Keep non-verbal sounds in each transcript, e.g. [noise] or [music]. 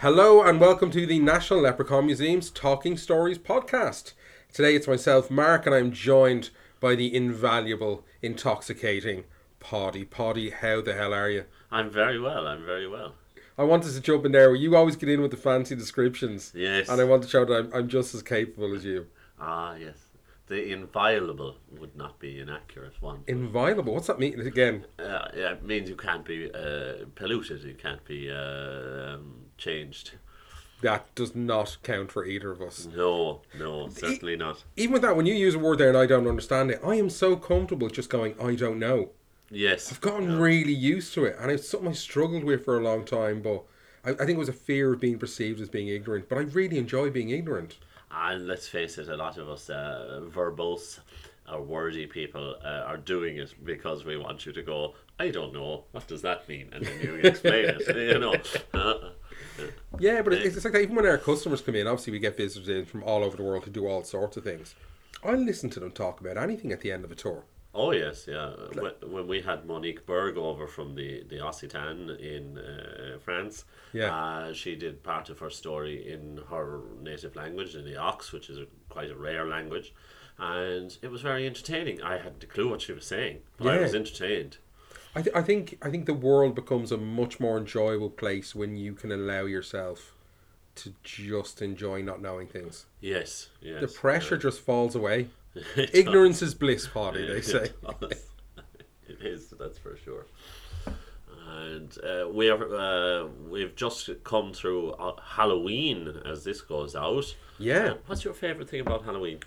Hello and welcome to the National Leprechaun Museum's Talking Stories podcast. Today it's myself, Mark, and I'm joined by the invaluable, intoxicating Paddy. Paddy, how the hell are you? I'm very well. I'm very well. I wanted to jump in there. You always get in with the fancy descriptions. Yes. And I want to show that I'm, I'm just as capable as you. Ah, yes. The inviolable would not be an accurate one. Inviolable? What's that mean again? Uh, yeah, it means you can't be uh, polluted. You can't be uh, um, changed. That does not count for either of us. No, no, certainly not. Even with that, when you use a word there and I don't understand it, I am so comfortable just going, I don't know. Yes. I've gotten really used to it, and it's something I struggled with for a long time. But I, I think it was a fear of being perceived as being ignorant. But I really enjoy being ignorant. And let's face it, a lot of us uh, verbose or wordy people uh, are doing it because we want you to go, I don't know, what does that mean? And then you explain it, [laughs] you know. [laughs] Yeah, but it's, it's like that. Even when our customers come in, obviously we get visitors in from all over the world who do all sorts of things. I listen to them talk about anything at the end of a tour. Oh yes, yeah. When, when we had Monique Berg over from the the Occitan in uh, France, Yeah. uh, she did part of her story in her native language, in the Ox, which is a, quite a rare language, and it was very entertaining. I had no clue what she was saying, but I was entertained. I, th- I think I think the world becomes a much more enjoyable place when you can allow yourself to just enjoy not knowing things. Yes, yes. The pressure just falls away. [laughs] It Ignorance is bliss, Paddy, they say. does. [laughs] it is, that's for sure. And uh, we are uh, we've just come through uh, Halloween as this goes out. Yeah, What's your favorite thing about Halloween?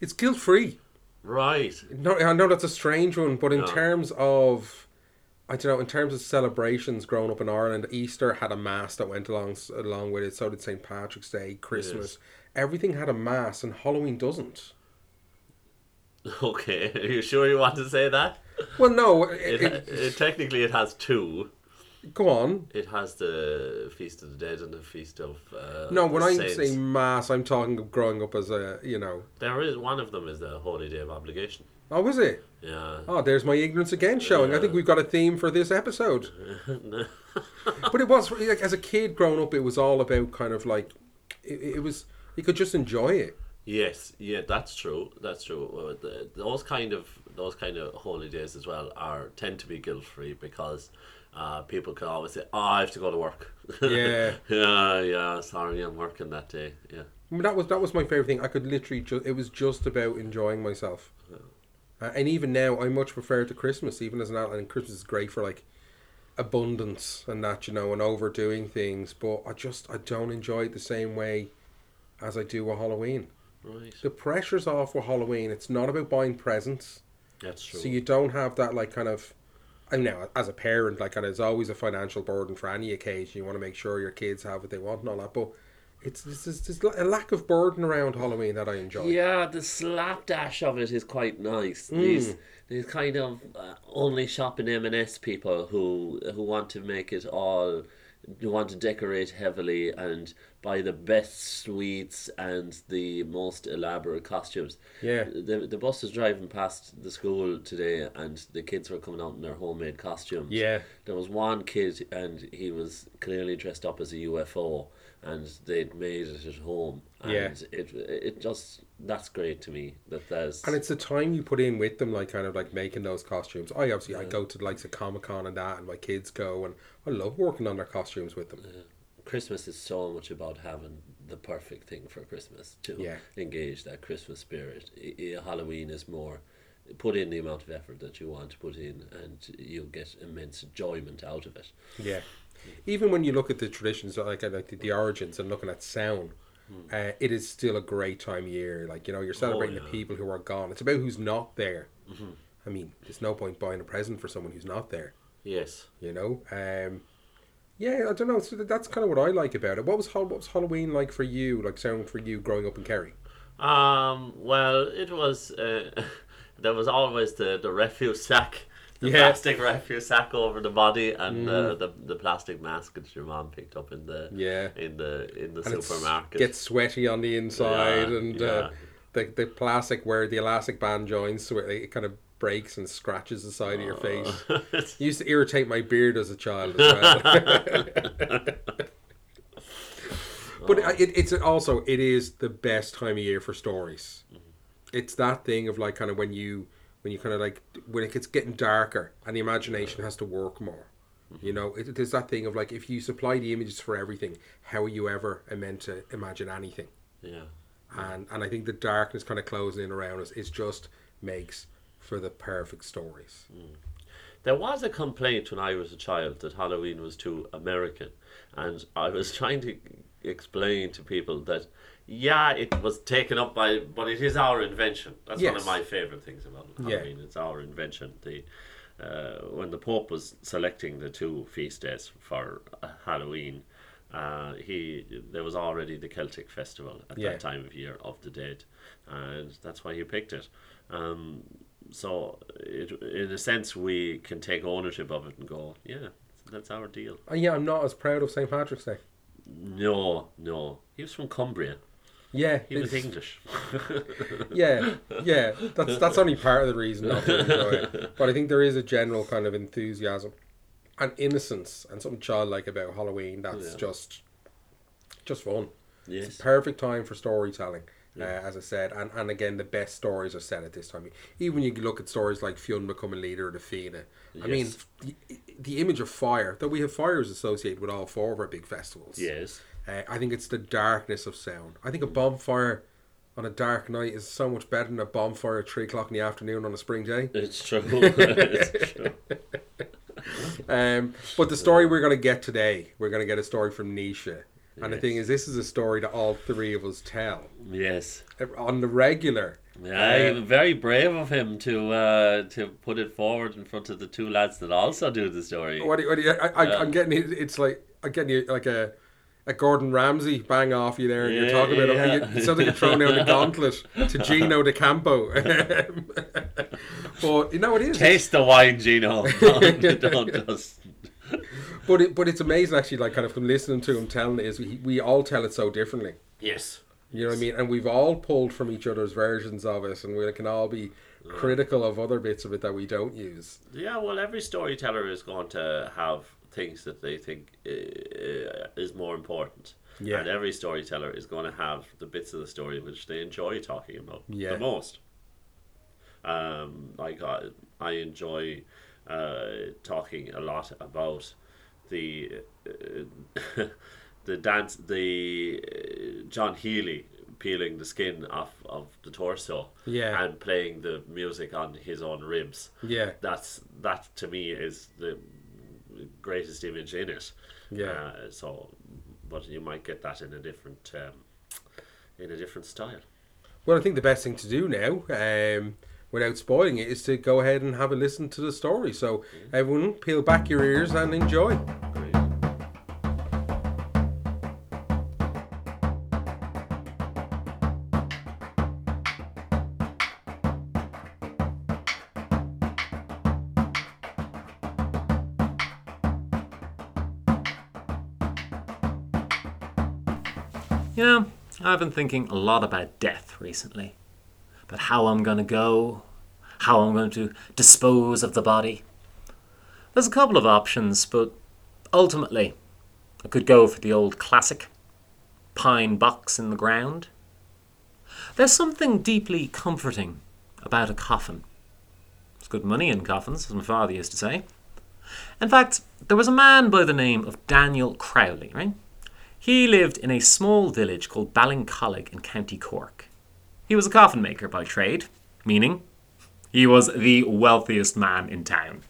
it's guilt free. Right. No, I know that's a strange one, but in No. terms of, I don't know, in terms of celebrations growing up in Ireland, Easter had a mass that went along along with it. So did St Patrick's Day, Christmas. Everything had a mass, and Halloween doesn't. [laughs] Okay. Are you sure you want to say that? Well, no, It, it, it, it, technically, it has two. Go on. It has the Feast of the Dead and the Feast of. Uh, No, when the I Saints. say mass, I'm talking of growing up as a, you know. there is one of them is the Holy Day of Obligation. Oh, is it? Yeah. Oh, there's my ignorance again showing. I think we've got a theme for this episode. [laughs] but it was like as a kid growing up, it was all about kind of like it, it was. You could just enjoy it. Yes, yeah, that's true. That's true. Those kind of those kind of holy days as well are tend to be guilt free because uh, people can always say, "Oh, I have to go to work." Yeah. [laughs] yeah, yeah. Sorry, I'm working that day. Yeah. I mean, that was that was my favorite thing. I could literally just it was just about enjoying myself. Uh, and even now, I much prefer to Christmas. Even as an adult, and Christmas is great for like abundance and that you know, and overdoing things. But I just I don't enjoy it the same way as I do with Halloween. Right. The pressure's off with Halloween. It's not about buying presents. That's true. So you don't have that like kind of. I mean, now as a parent, like, and it's always a financial burden for any occasion. You want to make sure your kids have what they want and all that. But it's it's a lack of burden around Halloween that I enjoy. Yeah, the slapdash of it is quite nice. These these kind of uh, only shopping in M&S people who who want to make it all who want to decorate heavily and buy the best sweets and the most elaborate costumes. Yeah. The the bus was driving past the school today and the kids were coming out in their homemade costumes. Yeah. There was one kid and he was clearly dressed up as a UFO and they'd made it at home. And Yeah. it it just that's great to me that there's And it's the time you put in with them, like kind of like making those costumes. I obviously I go to the likes of Comic Con and that, and my kids go, and I love working on their costumes with them. Christmas is so much about having the perfect thing for Christmas to Yeah. engage that Christmas spirit. I- I- Halloween is more put in the amount of effort that you want to put in and you'll get immense enjoyment out of it. Yeah. Even when you look at the traditions, like like the, the origins, and looking at sound, uh, it is still a great time of year. Like you know, you're celebrating the yeah. people who are gone. It's about who's not there. I mean, there's no point buying a present for someone who's not there. Yes. You know. Um, yeah, I don't know. So that's kind of what I like about it. What was what was Halloween like for you? Like sound for you growing up in Kerry? Um, well, it was. Uh, [laughs] there was always the, the refuse sack, the Yeah. plastic refuse sack over the body, and uh, the the plastic mask that your mom picked up in the Yeah. in the in the And supermarket. gets sweaty on the inside, Yeah, and yeah. Uh, the the plastic where the elastic band joins, so it, it kind of breaks and scratches the side of your face. [laughs] It used to irritate my beard as a child as well. [laughs] But it, it's also it is the best time of year for stories. It's that thing of like kind of when you when you kind of like when it gets getting darker and the imagination has to work more. You know, it, there's that thing of like if you supply the images for everything, how are you ever meant to imagine anything? yeah. And and I think the darkness kind of closing in around us, it just makes for the perfect stories. Mm. There was a complaint when I was a child that Halloween was too American, and I was trying to explain to people that yeah, it was taken up by, but it is our invention. That's one of my favorite things about it. Yeah. Halloween. It's our invention. The uh, when the Pope was selecting the two feast days for uh, Halloween, uh, he there was already the Celtic festival at Yeah. that time of year of the dead, and that's why he picked it. Um, so, it, in a sense, we can take ownership of it and go, yeah, that's our deal. And yeah, I'm not as proud of St. Patrick's Day. No, no, he was from Cumbria. Yeah, He was it's- English. [laughs] Yeah, yeah. That's that's only part of the reason not to enjoy it. But I think there is a general kind of enthusiasm and innocence and something childlike about Halloween that's Yeah. just just fun. It's yes. a perfect time for storytelling. Uh, as I said, and, and again, the best stories are set at this time. Even when you look at stories like Fionn becoming leader of the Fianna, I mean, the, the image of fire, that we have fires associated with all four of our big festivals. Yes. Uh, I think it's the darkness of sound. I think a bonfire on a dark night is so much better than a bonfire at three o'clock in the afternoon on a spring day. It's true. it's [laughs] true. Um, but the story we're going to get today, we're going to get a story from Nisha. And the thing is, this is a story that all three of us tell Yes. uh, on the regular. Yeah, Um, very brave of him to uh, to put it forward in front of the two lads that also do the story. What, do you- what do you, I, I, Yeah. I'm getting it. It's like I'm getting you like a. A Gordon Ramsay bang off you there, and you're Yeah, talking about oh, yeah. it. Sounds like you're throwing down the gauntlet to [laughs] Gino D'Acampo. [laughs] but you know it is. Taste the wine, Gino. [laughs] Don't, don't just. But it, but it's amazing actually, like kind of from listening to him telling it, is we, we all tell it so differently. Yes. You know what I mean? And we've all pulled from each other's versions of it, and we can all be critical of other bits of it that we don't use. Yeah, well, every storyteller is going to have things that they think uh, is more important. Yeah. And every storyteller is going to have the bits of the story which they enjoy talking about Yeah. the most. Um, like I, I enjoy uh, talking a lot about the uh, [laughs] the dance, the uh, John Healy peeling the skin off of the torso, Yeah. and playing the music on his own ribs Yeah, that's that to me is the greatest image in it. Yeah. Uh, so, but you might get that in a different um, in a different style. Well, I think the best thing to do now, um, without spoiling it, is to go ahead and have a listen to the story. So, everyone, peel back your ears and enjoy. You know, I've been thinking a lot about death recently. About how I'm going to go, how I'm going to dispose of the body. There's a couple of options, but ultimately, I could go for the old classic pine box in the ground. There's something deeply comforting about a coffin. It's good money in coffins, as my father used to say. In fact, there was a man by the name of Daniel Crowley, right? He lived in a small village called Ballincollig in County Cork. He was a coffin maker by trade, meaning he was the wealthiest man in town.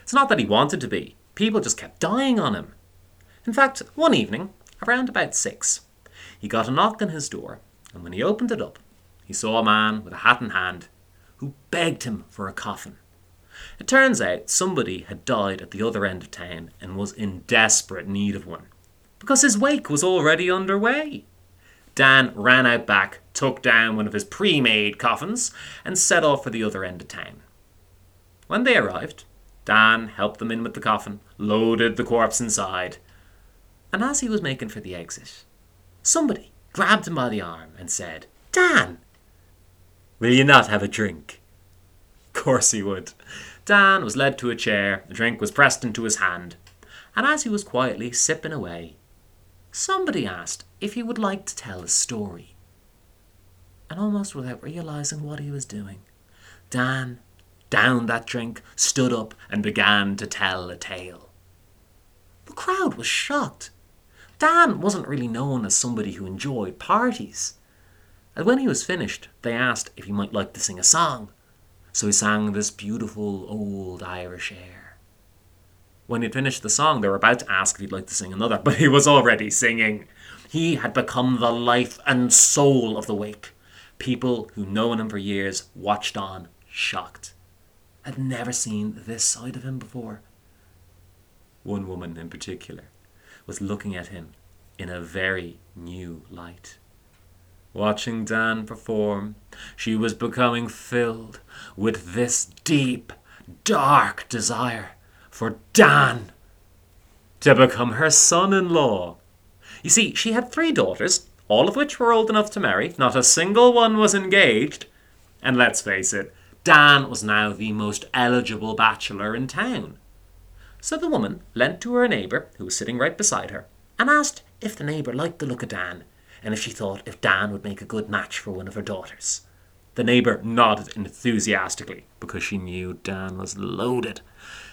It's not that he wanted to be, people just kept dying on him. In fact, one evening, around about six, he got a knock on his door, and when he opened it up, he saw a man with a hat in hand who begged him for a coffin. It turns out somebody had died at the other end of town and was in desperate need of one because his wake was already underway. Dan ran out back, took down one of his pre made coffins, and set off for the other end of town. When they arrived, Dan helped them in with the coffin, loaded the corpse inside, and as he was making for the exit, somebody grabbed him by the arm and said, Dan, will you not have a drink? Of course he would. Dan was led to a chair, a drink was pressed into his hand, and as he was quietly sipping away, somebody asked if he would like to tell a story. And almost without realizing what he was doing, Dan downed that drink, stood up, and began to tell a tale. The crowd was shocked. Dan wasn't really known as somebody who enjoyed parties. And when he was finished, they asked if he might like to sing a song. So he sang this beautiful old Irish air. When he'd finished the song, they were about to ask if he'd like to sing another, [laughs] but he was already singing. He had become the life and soul of the wake. People who known him for years watched on, shocked. Had never seen this side of him before. One woman in particular was looking at him in a very new light. Watching Dan perform, she was becoming filled with this deep, dark desire for Dan to become her son in law. You see, she had three daughters, all of which were old enough to marry. Not a single one was engaged. And let's face it, Dan was now the most eligible bachelor in town. So the woman leant to her neighbour, who was sitting right beside her, and asked if the neighbour liked the look of Dan, and if she thought if Dan would make a good match for one of her daughters. The neighbour nodded enthusiastically, because she knew Dan was loaded.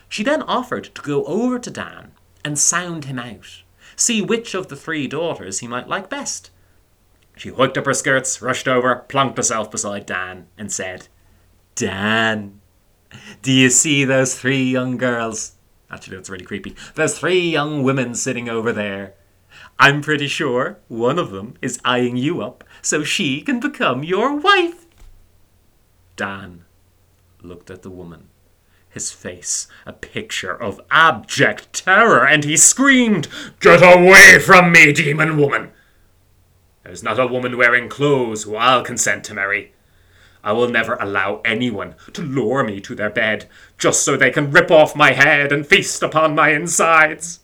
She then offered to go over to Dan and sound him out, see which of the three daughters he might like best. She hooked up her skirts, rushed over, plunked herself beside Dan, and said, Dan, do you see those three young girls? Actually, that's really creepy. There's three young women sitting over there. I'm pretty sure one of them is eyeing you up so she can become your wife. Dan looked at the woman, his face a picture of abject terror, and he screamed, Get away from me, demon woman! There's not a woman wearing clothes who I'll consent to marry. I will never allow anyone to lure me to their bed just so they can rip off my head and feast upon my insides.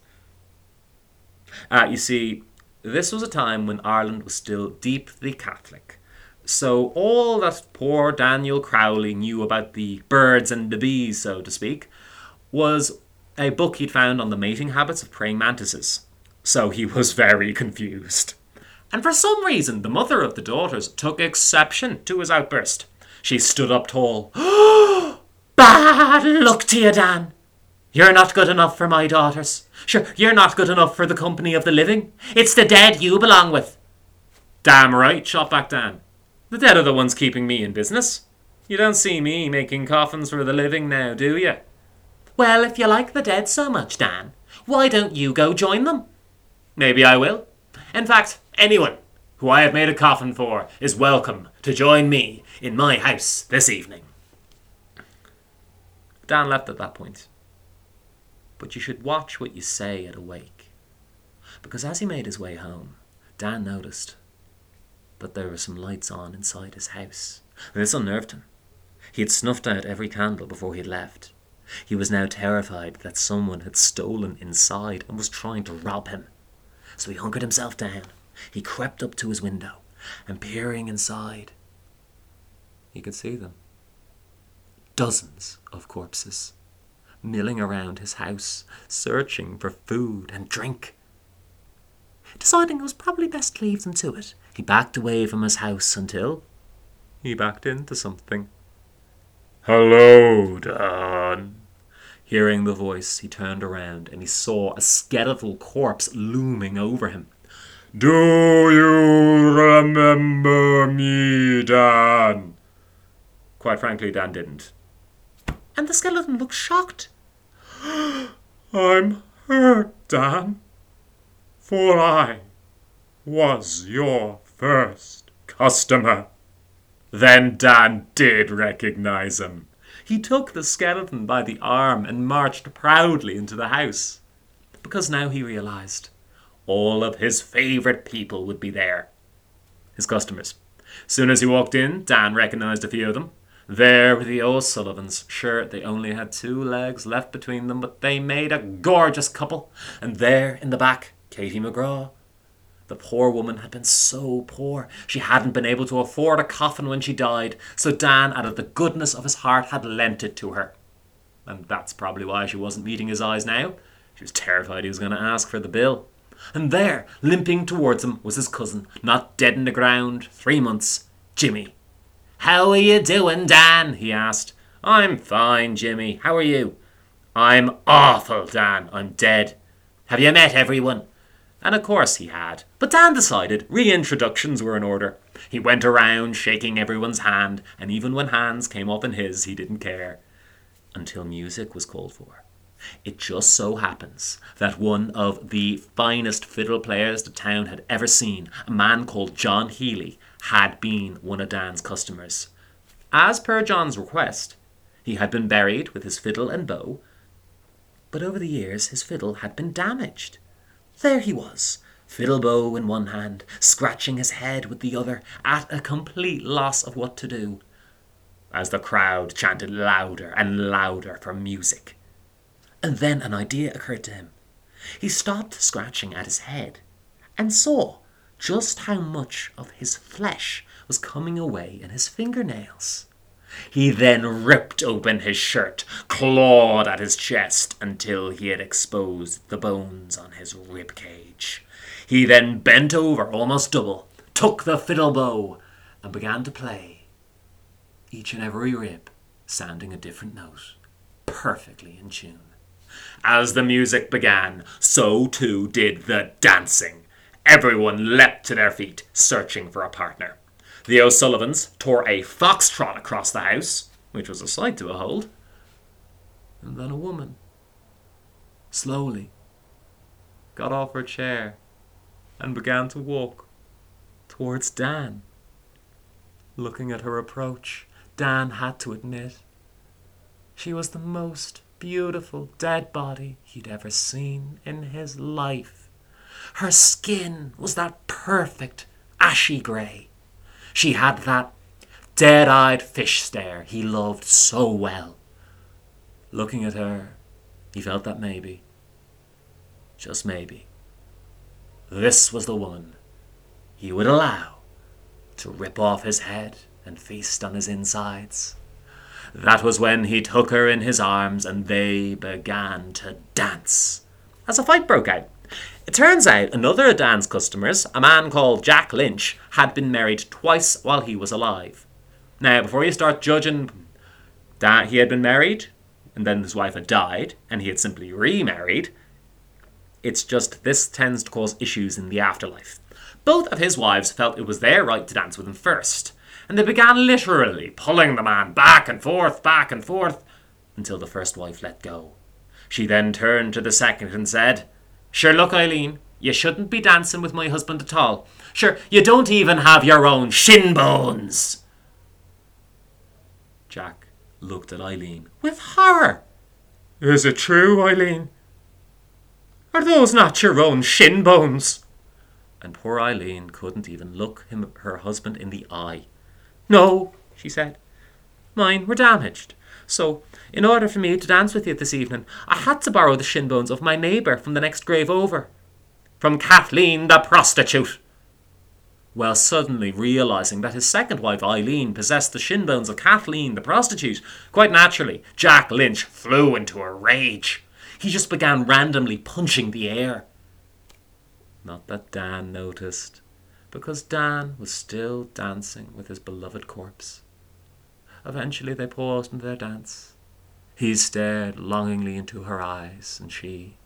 Uh, you see, this was a time when Ireland was still deeply Catholic. So all that poor Daniel Crowley knew about the birds and the bees, so to speak, was a book he'd found on the mating habits of praying mantises. So he was very confused. And for some reason, the mother of the daughters took exception to his outburst. She stood up tall. [gasps] Bad luck to you, Dan. You're not good enough for my daughters. Sure, you're not good enough for the company of the living. It's the dead you belong with. Damn right, shot back Dan. The dead are the ones keeping me in business. You don't see me making coffins for the living now, do you? Well, if you like the dead so much, Dan, why don't you go join them? Maybe I will. In fact, anyone who I have made a coffin for is welcome to join me in my house this evening. Dan left at that point. But you should watch what you say at a wake. Because as he made his way home, Dan noticed that there were some lights on inside his house. This unnerved him. He had snuffed out every candle before he left. He was now terrified that someone had stolen inside and was trying to rob him. So he hunkered himself down. He crept up to his window, and peering inside, he could see them. Dozens of corpses, milling around his house, searching for food and drink. Deciding it was probably best to leave them to it, he backed away from his house until he backed into something. Hello, Dan. Hearing the voice, he turned around and he saw a skeletal corpse looming over him. Do you remember me, Dan? Quite frankly, Dan didn't. And the skeleton looked shocked. [gasps] I'm hurt, Dan. For I was your first customer. Then Dan did recognize him. He took the skeleton by the arm and marched proudly into the house. Because now he realized all of his favourite people would be there. His customers. Soon as he walked in, Dan recognized a few of them. There were the O'Sullivans. Sure, they only had two legs left between them, but they made a gorgeous couple. And there in the back, Katie McGraw. The poor woman had been so poor, she hadn't been able to afford a coffin when she died, so Dan, out of the goodness of his heart, had lent it to her. And that's probably why she wasn't meeting his eyes now. She was terrified he was going to ask for the bill. And there, limping towards him, was his cousin, not dead in the ground, three months, Jimmy. How are you doing, Dan? he asked. I'm fine, Jimmy. How are you? I'm awful, Dan. I'm dead. Have you met everyone? And of course he had. But Dan decided reintroductions were in order. He went around shaking everyone's hand, and even when hands came up in his, he didn't care. Until music was called for. It just so happens that one of the finest fiddle players the town had ever seen, a man called John Healy, had been one of Dan's customers. As per John's request, he had been buried with his fiddle and bow, but over the years his fiddle had been damaged. There he was, fiddle bow in one hand, scratching his head with the other, at a complete loss of what to do, as the crowd chanted louder and louder for music. And then an idea occurred to him. He stopped scratching at his head and saw just how much of his flesh was coming away in his fingernails. He then ripped open his shirt, clawed at his chest until he had exposed the bones on his rib cage. He then bent over almost double, took the fiddle bow, and began to play, each and every rib sounding a different note, perfectly in tune. As the music began, so too did the dancing. Everyone leapt to their feet, searching for a partner. The O'Sullivans tore a foxtrot across the house, which was a sight to behold. And then a woman, slowly, got off her chair and began to walk towards Dan. Looking at her approach, Dan had to admit she was the most beautiful dead body he'd ever seen in his life. Her skin was that perfect ashy grey. She had that dead eyed fish stare he loved so well. Looking at her, he felt that maybe, just maybe, this was the woman he would allow to rip off his head and feast on his insides. That was when he took her in his arms and they began to dance. As a fight broke out, it turns out another of Dan's customers, a man called Jack Lynch, had been married twice while he was alive. Now, before you start judging, that he had been married, and then his wife had died, and he had simply remarried, it's just this tends to cause issues in the afterlife. Both of his wives felt it was their right to dance with him first, and they began literally pulling the man back and forth, back and forth, until the first wife let go. She then turned to the second and said, Sure, look, Eileen, you shouldn't be dancing with my husband at all. Sure, you don't even have your own shin bones. Jack looked at Eileen with horror. Is it true, Eileen? Are those not your own shin bones? And poor Eileen couldn't even look him, her husband in the eye. No, she said. Mine were damaged. So, in order for me to dance with you this evening, I had to borrow the shin bones of my neighbour from the next grave over. From Kathleen the prostitute. Well, suddenly realizing that his second wife Eileen possessed the shin bones of Kathleen the prostitute, quite naturally, Jack Lynch flew into a rage. He just began randomly punching the air. Not that Dan noticed, because Dan was still dancing with his beloved corpse. Eventually they paused in their dance. He stared longingly into her eyes, and she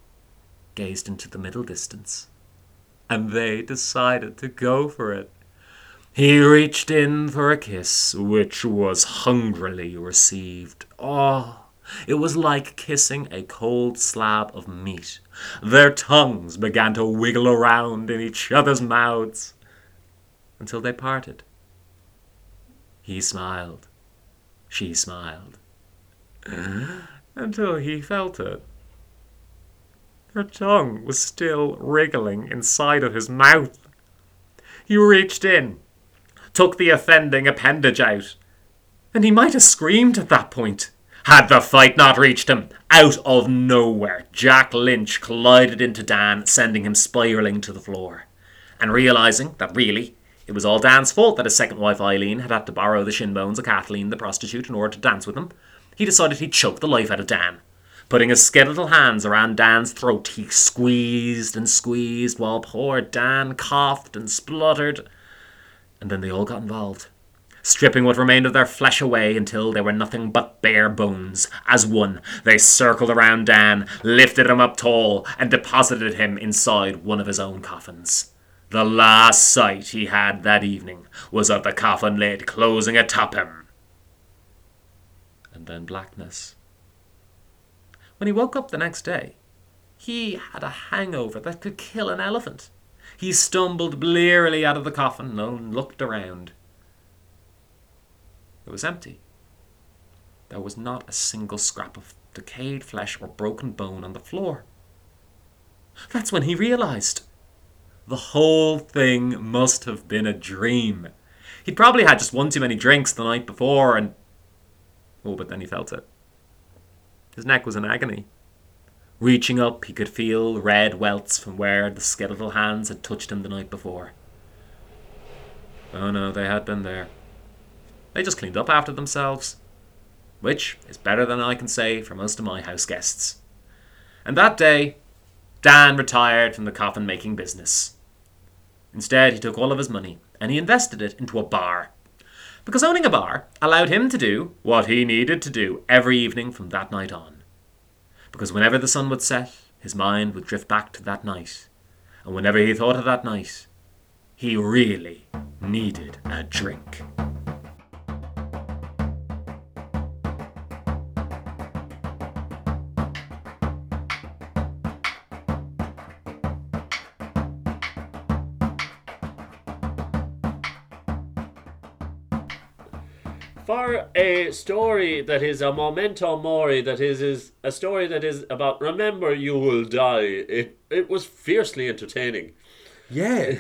gazed into the middle distance. And they decided to go for it. He reached in for a kiss, which was hungrily received. Oh, it was like kissing a cold slab of meat. Their tongues began to wiggle around in each other's mouths until they parted. He smiled. She smiled. Until he felt it. Her tongue was still wriggling inside of his mouth. He reached in, took the offending appendage out, and he might have screamed at that point. Had the fight not reached him, out of nowhere, Jack Lynch collided into Dan, sending him spiralling to the floor. And realizing that really it was all Dan's fault that his second wife Eileen had had to borrow the shin bones of Kathleen the prostitute in order to dance with him, he decided he'd choke the life out of Dan. Putting his skeletal hands around Dan's throat, he squeezed and squeezed while poor Dan coughed and spluttered. And then they all got involved, stripping what remained of their flesh away until they were nothing but bare bones. As one, they circled around Dan, lifted him up tall, and deposited him inside one of his own coffins. The last sight he had that evening was of the coffin lid closing atop him. And blackness. When he woke up the next day, he had a hangover that could kill an elephant. He stumbled blearily out of the coffin and looked around. It was empty. There was not a single scrap of decayed flesh or broken bone on the floor. That's when he realized. The whole thing must have been a dream. He'd probably had just one too many drinks the night before and. Oh, but then he felt it. His neck was in agony. Reaching up, he could feel red welts from where the skeletal hands had touched him the night before. Oh no, they had been there. They just cleaned up after themselves. Which is better than I can say for most of my house guests. And that day, Dan retired from the coffin making business. Instead, he took all of his money and he invested it into a bar. Because owning a bar allowed him to do what he needed to do every evening from that night on. Because whenever the sun would set, his mind would drift back to that night. And whenever he thought of that night, he really needed a drink. Story that is a memento mori, that is, is a story that is about remember you will die, it, it was fiercely entertaining. Yeah.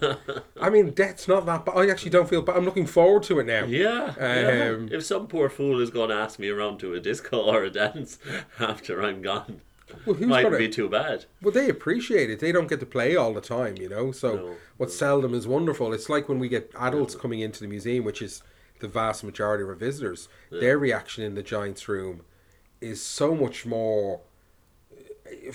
[laughs] I mean, death's not that bad. I actually don't feel bad. I'm looking forward to it now. Yeah, yeah. Um, If some poor fool is going to ask me around to a disco [laughs] or a dance after I'm gone, Well, who's might gonna? be too bad. Well, they appreciate it. They don't get to play all the time, you know. So No, what seldom is wonderful. It's like when we get adults coming into the museum, which is the vast majority of our visitors. Their reaction in the Giants room is so much more uh,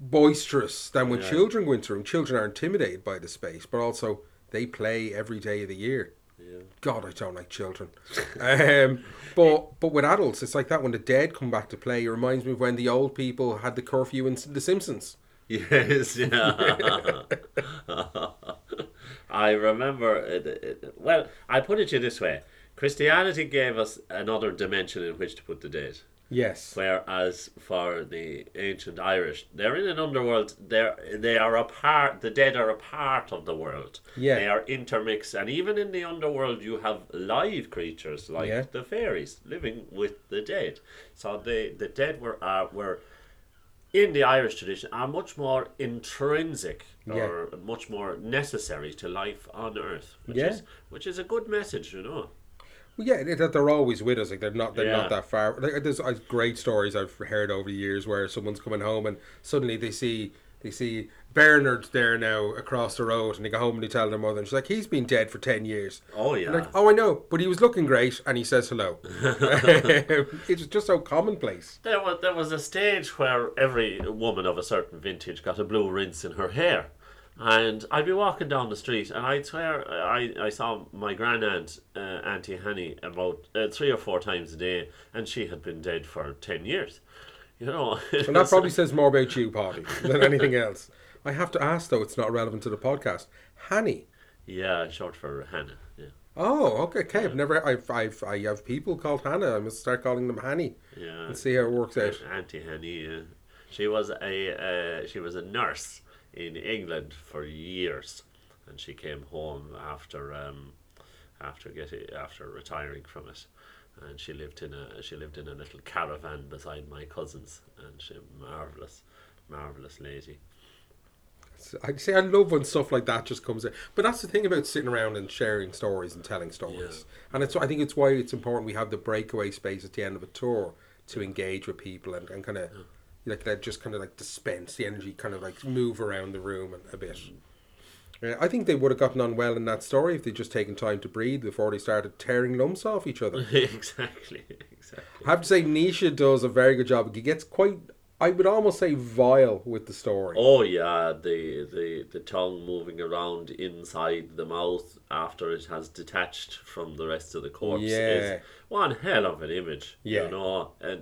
boisterous than when Yeah. children go into room. Children are intimidated by the space, but also they play every day of the year. Yeah. God, I don't like children. [laughs] um, but but with adults, it's like that. When the dead come back to play, it reminds me of when the old people had the curfew in The Simpsons. Yes, [laughs] yeah. [laughs] I remember. It, it, well, I put it to you this way: Christianity gave us another dimension in which to put the dead. Yes. Whereas for the ancient Irish, they're in an underworld. They're they are a part. The dead are a part of the world. Yeah. they are intermixed, and even in the underworld, you have live creatures like Yeah. the fairies living with the dead. So the the dead were uh, were in the Irish tradition are much more intrinsic or much more necessary to life on Earth. Which Yeah. is which is a good message, you know. Well, yeah, they- that they're always with us. Like they're not, they're Yeah. not that far. Like there's uh, great stories I've heard over the years where someone's coming home and suddenly they see they see Bernard there now across the road, and they go home and they tell their mother, and she's like, "He's been dead for ten years." Oh yeah. like, oh, I know, but he was looking great, and he says hello. [laughs] [laughs] it's just so commonplace. There was there was a stage where every woman of a certain vintage got a blue rinse in her hair, and I'd be walking down the street, and I'd swear I, I saw my grandaunt uh, Auntie Hanny about uh, three or four times a day, and she had been dead for ten years. You know, [laughs] And that probably says more about you, Paddy, than anything else. I have to ask, though, it's not relevant to the podcast. Hanny. yeah, short for Hannah. Yeah, Oh, okay, okay. I've never. I've, I've, I have people called Hannah. I must start calling them Hanny yeah. and see how it works out. Auntie Henny, uh, she was a uh, she was a nurse in England for years, and she came home after um, after getting after retiring from it, and she lived in a she lived in a little caravan beside my cousins, and she a marvelous, marvelous lady. I say I love when stuff like that just comes in. But that's the thing about sitting around and sharing stories and telling stories. And it's I think it's why it's important we have the breakaway space at the end of a tour to engage with people and, and kind of like that just kind of like dispense the energy, kind of like move around the room a, bit. Yeah, I think they would have gotten on well in that story if they'd just taken time to breathe before they started tearing lumps off each other. [laughs] exactly, [laughs] exactly. I have to say, Nisha does a very good job. He gets quite, I would almost say, vile with the story. Oh yeah, the, the the tongue moving around inside the mouth after it has detached from the rest of the corpse Yeah. is one hell of an image. Yeah. You know, and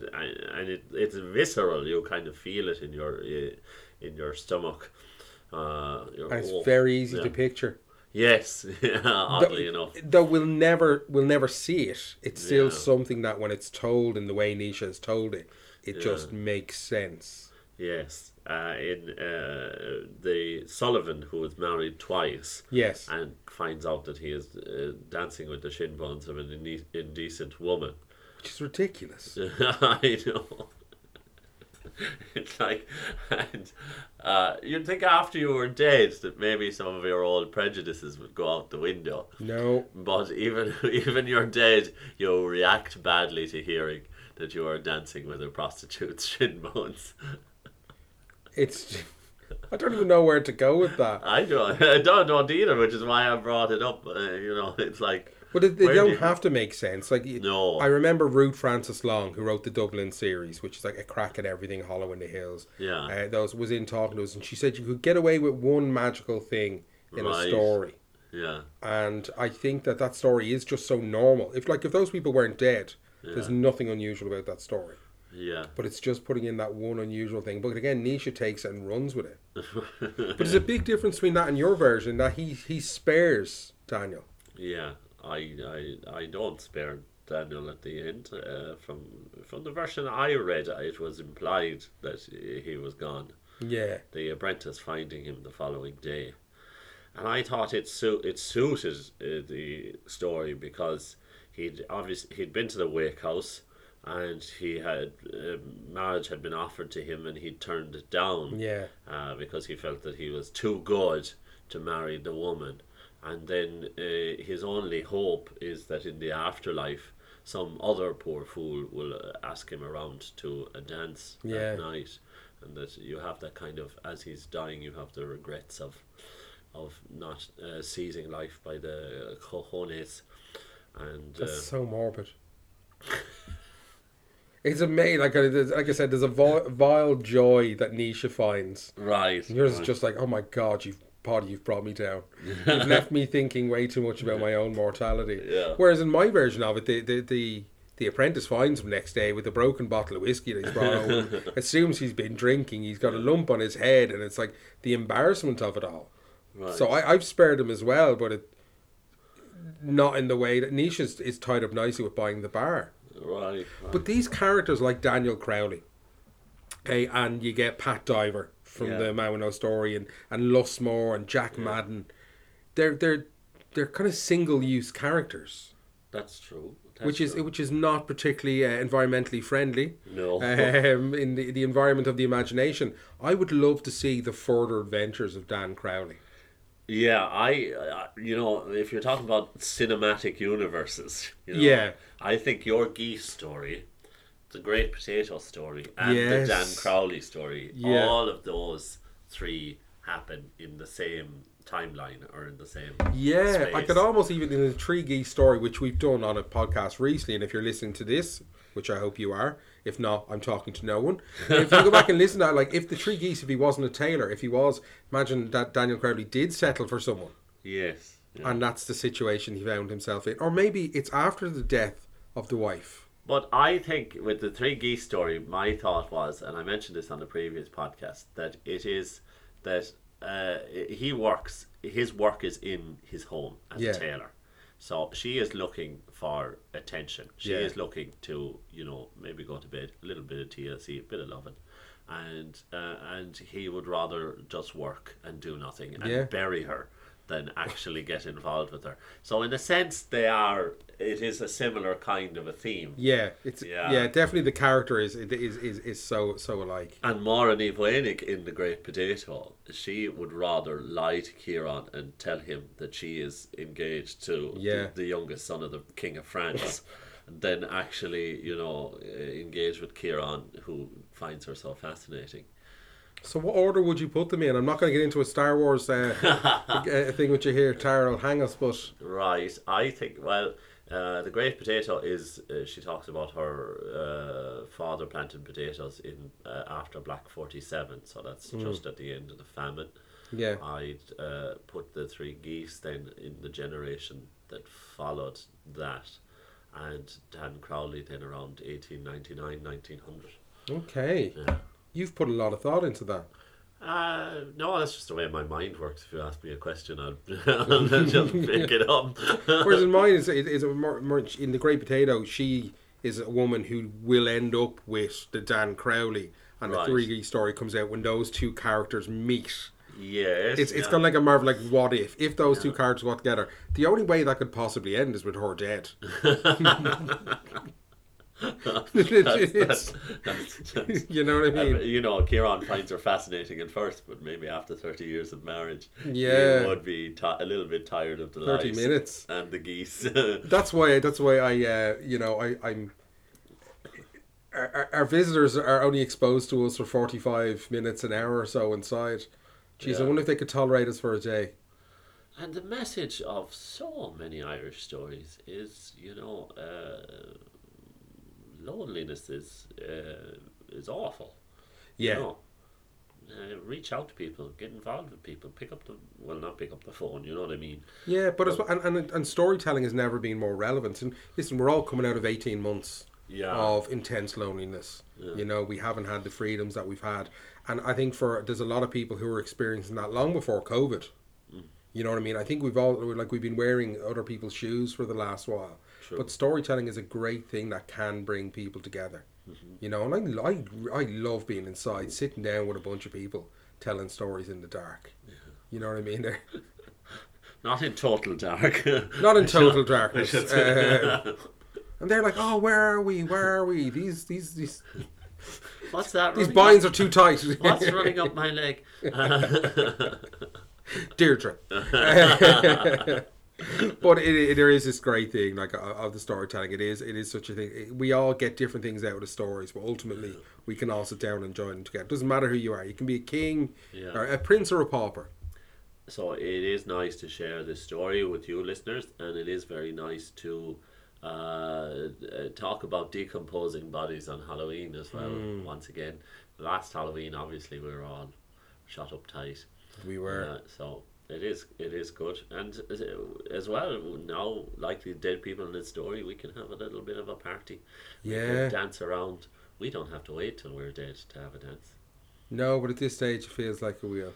and, it, it's visceral. You kind of feel it in your eh, in your stomach. Uh, your, And it's very easy yeah. to picture. Yes, [laughs] oddly enough. Though we'll never, we'll never see it. It's still Yeah. something that when it's told in the way Nisha has told it, it Yeah. just makes sense. Yes, uh, in uh, the Sullivan who was married twice. Yes. and finds out that he is uh, dancing with the shin bones of an inde- indecent woman. Which is ridiculous. [laughs] I know. [laughs] it's like, and uh, you'd think after you were dead that maybe some of your old prejudices would go out the window. No. But even [laughs] even you're dead, you'll react badly to hearing that you are dancing with a prostitute's [laughs] shin bones. It's. I don't even know where to go with that. I don't, [laughs] I don't know either, which is why I brought it up. Uh, you know, [laughs] it's like But it, they Where do don't you- have to make sense. Like No. I remember Ruth Frances Long, who wrote the Dublin series, which is like a crack at everything, Hollow in the Hills. Yeah. uh, those was in talking to us, and she said you could get away with one magical thing in a story, yeah, and I think that that story is just so normal. If like if those people weren't dead, there's nothing unusual about that story. yeah. But it's just putting in that one unusual thing. But again, Nisha takes it and runs with it. [laughs] But there's a big difference between that and your version. That he he spares Daniel. Yeah, I, I, I don't spare Daniel at the end. Uh, from from the version I read, it was implied that he was gone. Yeah, The apprentice finding him the following day, and I thought it su- it suited uh, the story because he'd obviously he'd been to the wake house. And he had uh, marriage had been offered to him, and he'd turned it down yeah. uh, because he felt that he was too good to marry the woman. And then uh, his only hope is that in the afterlife, some other poor fool will uh, ask him around to a dance Yeah. at night. And that you have that kind of, as he's dying, you have the regrets of of not uh, seizing life by the cojones. And uh, That's so morbid. [laughs] It's amazing. Like, I- like I said, there's a vi- vile joy that Nisha finds. right, And yours is just like, oh my god, you've Paddy, you've brought me down. [laughs] You've left me thinking way too much about my own mortality. Yeah. Whereas in my version of it, the the, the the apprentice finds him next day with a broken bottle of whiskey that he's brought home. [laughs] Assumes he's been drinking. He's got a lump on his head, and it's like the embarrassment of it all. right. So I, I've spared him as well, but it not in the way that Nisha's is tied up nicely with buying the bar. right, right. But these characters like Daniel Crowley, okay, and you get Pat Diver from Yeah. the Mawino story, and and Lusmore and Jack Madden, they're they're they're kind of single use characters, that's true. That's which is true. which is not particularly uh, environmentally friendly. no. [laughs] Um, in the, the environment of the imagination, I would love to see the further adventures of Dan Crowley. Yeah, I, uh, you know, if you're talking about cinematic universes, you know, Yeah. I think your geese story, the Great Potato story, and the Dan Crowley story, Yeah. all of those three happen in the same timeline or in the same. Yeah, I could almost even in the Tree Geese story, which we've done on a podcast recently, and if you're listening to this, which I hope you are, if not, I'm talking to no one. if you go back and listen to that, like if the Tree Geese, if he wasn't a tailor, if he was, imagine that Daniel Crowley did settle for someone, Yes. yeah. and that's the situation he found himself in, or maybe it's after the death of the wife. But I think with the three geese story, my thought was, and I mentioned this on the previous podcast, that it is that uh, he works. His work is in his home as Yeah. a tailor. So she is looking for attention. She Yeah. is looking to, you know, maybe go to bed, a little bit of TLC, a bit of loving, and uh, and he would rather just work and do nothing and Yeah. bury her than actually get involved with her. So in a sense, they are. It is a similar kind of a theme. Yeah, it's yeah, Yeah. definitely the character is is is, is so so alike. And Maura Ní in The Great Potato, she would rather lie to Kieran and tell him that she is engaged to Yeah. the, the youngest son of the King of France [laughs] than actually, you know, uh, engage with Kieran, who finds her so fascinating. So what order would you put them in? I'm not going to get into a Star Wars uh, [laughs] uh, thing with you here, Tara. will hang us, but Right. I think, well, Uh, the Great Potato is uh, she talks about her uh, father planted potatoes in uh, after Black Forty Seven, so that's just at the end of the famine. Yeah. I'd uh, put the three geese then in the generation that followed that, and Dan Crowley then around 1899, 1900. Okay. Yeah. You've put a lot of thought into that. Uh, no, that's just the way my mind works. If you ask me a question, I'll, [laughs] I'll just pick it up. [laughs] Whereas in mine, is is is a more, more in the Great Potato, she is a woman who will end up with the Dan Crowley, and Right. the three D story comes out when those two characters meet. yes, It's it's yeah. kind of like a Marvel, like what if if those two characters got together? The only way that could possibly end is with her dead. [laughs] It's- That's- that's- [laughs] you know what I Uh, mean? you know, Kieran finds her fascinating at first, but maybe after 30 years of marriage, Yeah. would be ti a little bit tired of the 30 lies minutes. and the geese. [laughs] That's why. That's why I. Uh, you know, I. I'm. Our, our- visitors are only exposed to us for forty-five minutes, an hour or so inside. Jeez, I wonder if they could tolerate us for a day. and the message of so many Irish stories is, you know, uh, loneliness is uh, is awful. Yeah, You know, uh, reach out to people, get involved with people, pick up the well, not pick up the phone. You know what I mean? yeah, but as well, and, and and storytelling has never been more relevant. And listen, we're all coming out of eighteen months Yeah. of intense loneliness. Yeah. You know, we haven't had the freedoms that we've had, and I think for there's a lot of people who are experiencing that long before COVID. Mm. You know what I mean? I think we've all like we've been wearing other people's shoes for the last while. True. But storytelling is a great thing that can bring people together. Mm-hmm. You know, and I, I, I love being inside, sitting down with a bunch of people, telling stories in the dark. You know what I mean? They're [laughs] Not in total dark. [laughs] not in total darkness. [laughs] Uh, and they're like, "Oh, where are we? Where are we? These, these, these, What's that? these binds are too tight." Up, what's running up my leg? Deirdre. [laughs] but it, it, there is this great thing like uh, of the storytelling. It is it is such a thing. We all get different things out of stories, but ultimately we can all sit down and join them together. It doesn't matter who you are. You can be a king, Yeah. or a prince, or a pauper. So it is nice to share this story with you listeners, and it is very nice to uh, uh, talk about decomposing bodies on Halloween as well. Hmm. Once again, last Halloween, obviously, we were all shut up tight. We were. Uh, so it is it is good, and as- as well now, like the dead people in the story, we can have a little bit of a Paddy. We can Yeah. dance around. We don't have to wait till we're dead to have a dance. No, but at this stage it feels like we are.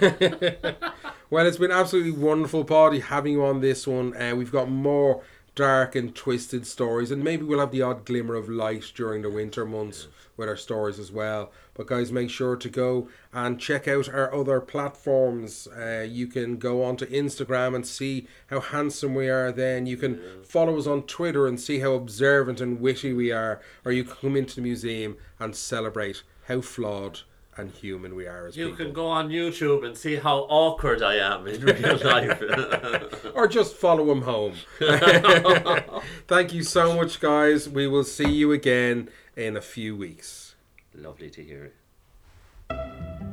[laughs] [laughs] well, it's been absolutely wonderful, party having you on this one. Uh, we've got more dark and twisted stories, and maybe we'll have the odd glimmer of light during the winter months with our stories as well. But guys, make sure to go and check out our other platforms. Uh, you can go onto Instagram and see how handsome we are. Then you can follow us on Twitter and see how observant and witty we are. Or you can come into the museum and celebrate how flawed and human we are as well. You people. can go on YouTube and see how awkward I am in real [laughs] life. or just follow him home. [laughs] Thank you so much, guys. We will see you again in a few weeks. Lovely to hear it.